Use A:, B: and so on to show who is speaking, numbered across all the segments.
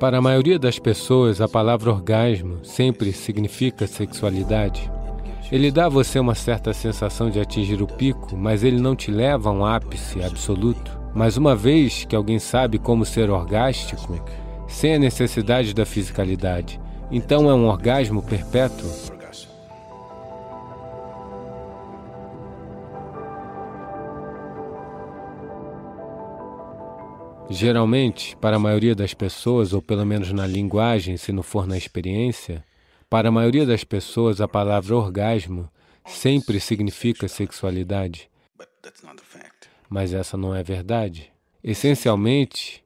A: Para a maioria das pessoas, a palavra orgasmo sempre significa sexualidade. Ele dá a você uma certa sensação de atingir o pico, mas ele não te leva a um ápice absoluto. Mas uma vez que alguém sabe como ser orgástico, sem a necessidade da fisicalidade, então é um orgasmo perpétuo. Geralmente, para a maioria das pessoas, ou pelo menos na linguagem, se não for na experiência, para a maioria das pessoas a palavra orgasmo sempre significa sexualidade. Mas essa não é verdade. Essencialmente,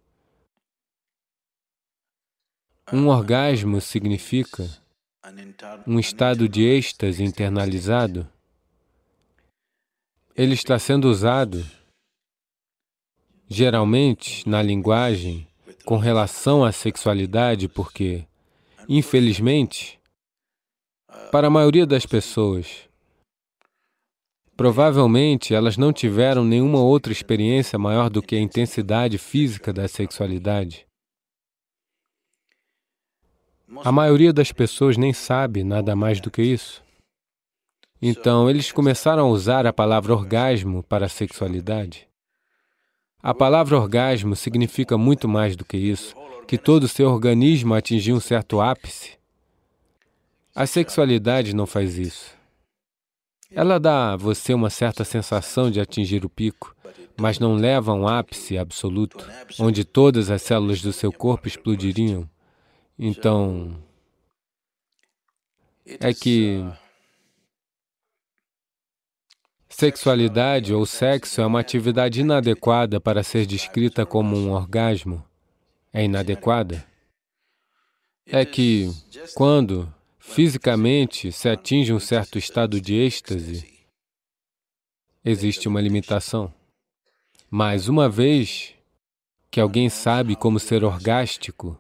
A: um orgasmo significa um estado de êxtase internalizado. Ele está sendo usado geralmente na linguagem com relação à sexualidade, porque, infelizmente, para a maioria das pessoas, provavelmente elas não tiveram nenhuma outra experiência maior do que a intensidade física da sexualidade. A maioria das pessoas nem sabe nada mais do que isso. Então, eles começaram a usar a palavra orgasmo para a sexualidade. A palavra orgasmo significa muito mais do que isso, que todo o seu organismo atingiu um certo ápice. A sexualidade não faz isso. Ela dá a você uma certa sensação de atingir o pico, mas não leva a um ápice absoluto, onde todas as células do seu corpo explodiriam. Então, é que Sexualidade ou sexo é uma atividade inadequada para ser descrita como um orgasmo. É inadequada? É que, quando fisicamente se atinge um certo estado de êxtase, existe uma limitação. Mas uma vez que alguém sabe como ser orgástico,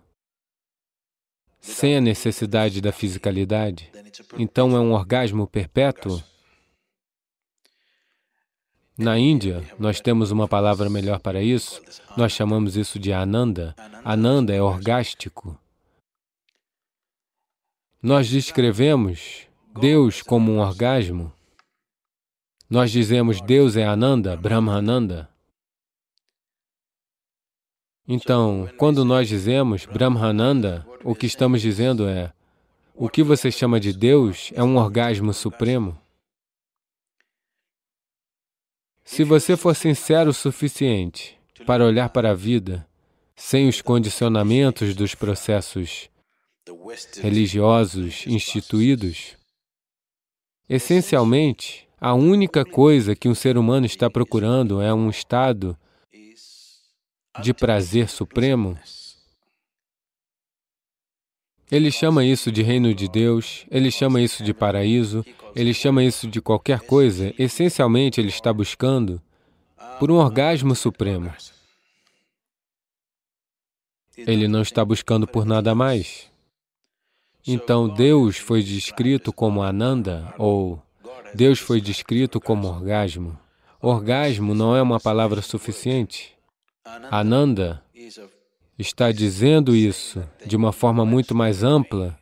A: sem a necessidade da fisicalidade, então é um orgasmo perpétuo na Índia, nós temos uma palavra melhor para isso. Nós chamamos isso de Ananda. Ananda é orgástico. Nós descrevemos Deus como um orgasmo. Nós dizemos Deus é Ananda, Brahmananda. Então, quando nós dizemos Brahmananda, o que estamos dizendo é: o que você chama de Deus é um orgasmo supremo. Se você for sincero o suficiente para olhar para a vida sem os condicionamentos dos processos religiosos instituídos, essencialmente, a única coisa que um ser humano está procurando é um estado de prazer supremo ele chama isso de reino de Deus, ele chama isso de paraíso, ele chama isso de qualquer coisa. Essencialmente, ele está buscando por um orgasmo supremo. Ele não está buscando por nada mais. Então, Deus foi descrito como Ananda, ou Deus foi descrito como orgasmo. Orgasmo não é uma palavra suficiente. Ananda está dizendo isso de uma forma muito mais ampla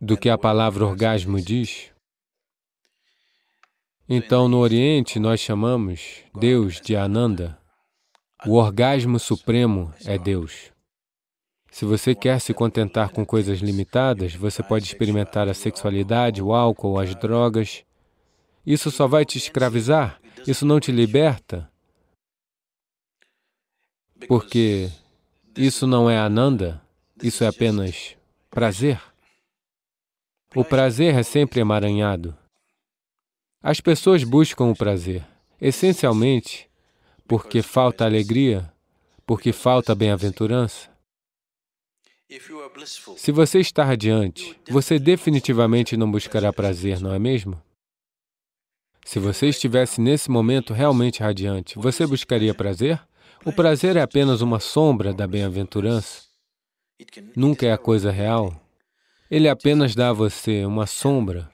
A: do que a palavra orgasmo diz. Então, no Oriente, nós chamamos Deus de Ananda. O orgasmo supremo é Deus. Se você quer se contentar com coisas limitadas, você pode experimentar a sexualidade, o álcool, as drogas. Isso só vai te escravizar, isso não te liberta. Porque isso não é ananda, isso é apenas prazer. O prazer é sempre emaranhado. As pessoas buscam o prazer, essencialmente porque falta alegria, porque falta bem-aventurança. Se você está radiante, você definitivamente não buscará prazer, não é mesmo? Se você estivesse nesse momento realmente radiante, você buscaria prazer? O prazer é apenas uma sombra da bem-aventurança. Nunca é a coisa real. Ele apenas dá a você uma sombra.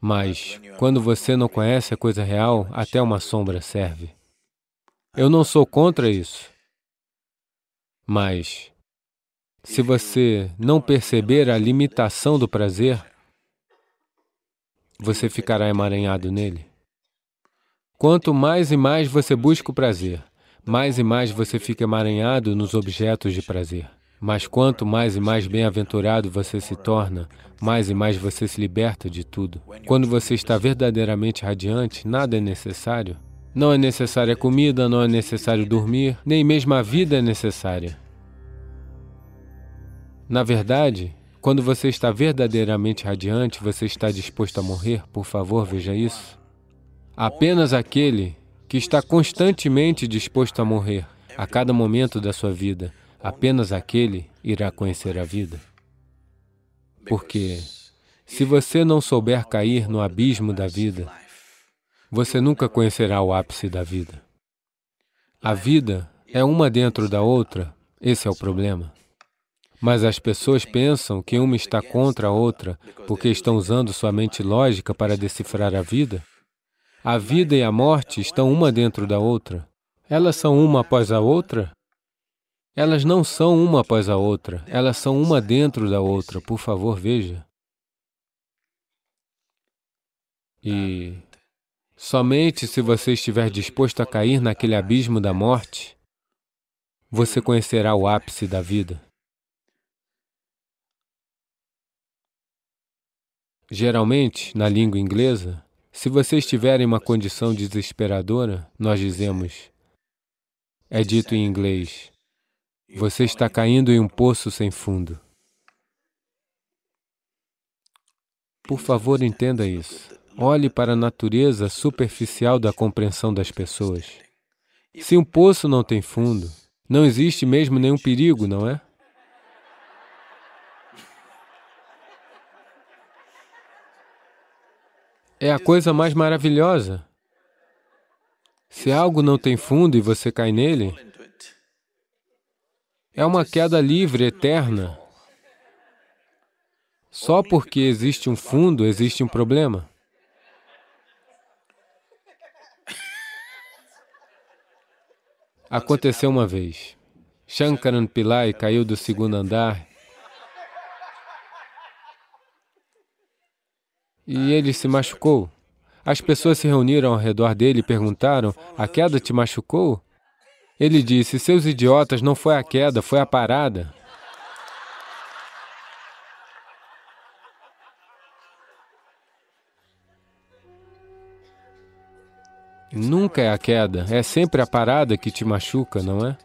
A: Mas, quando você não conhece a coisa real, até uma sombra serve. Eu não sou contra isso. Mas, Se você não perceber a limitação do prazer, você ficará emaranhado nele. Quanto mais e mais você busca o prazer, mais e mais você fica emaranhado nos objetos de prazer. Mas quanto mais e mais bem-aventurado você se torna, mais e mais você se liberta de tudo. Quando você está verdadeiramente radiante, nada é necessário. Não é necessária comida, não é necessário dormir, nem mesmo a vida é necessária. Na verdade, quando você está verdadeiramente radiante, você está disposto a morrer? Por favor, veja isso. Apenas aquele que está constantemente disposto a morrer a cada momento da sua vida, apenas aquele irá conhecer a vida. Porque se você não souber cair no abismo da vida, você nunca conhecerá o ápice da vida. A vida é uma dentro da outra, esse é o problema. Mas as pessoas pensam que uma está contra a outra porque estão usando sua mente lógica para decifrar a vida. A vida e a morte estão uma dentro da outra. Elas são uma após a outra? Elas não são uma após a outra, elas são uma dentro da outra. Por favor, veja. E somente se você estiver disposto a cair naquele abismo da morte, você conhecerá o ápice da vida. Geralmente, na língua inglesa, se você estiver em uma condição desesperadora, nós dizemos, é dito em inglês, você está caindo em um poço sem fundo. Por favor, entenda isso. Olhe para a natureza superficial da compreensão das pessoas. Se um poço não tem fundo, não existe mesmo nenhum perigo, não é? É a coisa mais maravilhosa. Se algo não tem fundo e você cai nele, é uma queda livre, eterna. Só porque existe um fundo, existe um problema. Aconteceu uma vez. Shankaran Pillai caiu do segundo andar e ele se machucou. As pessoas se reuniram ao redor dele e perguntaram: A queda te machucou? Ele disse: Seus idiotas, não foi a queda, foi a parada. Nunca é a queda, é sempre a parada que te machuca, não é?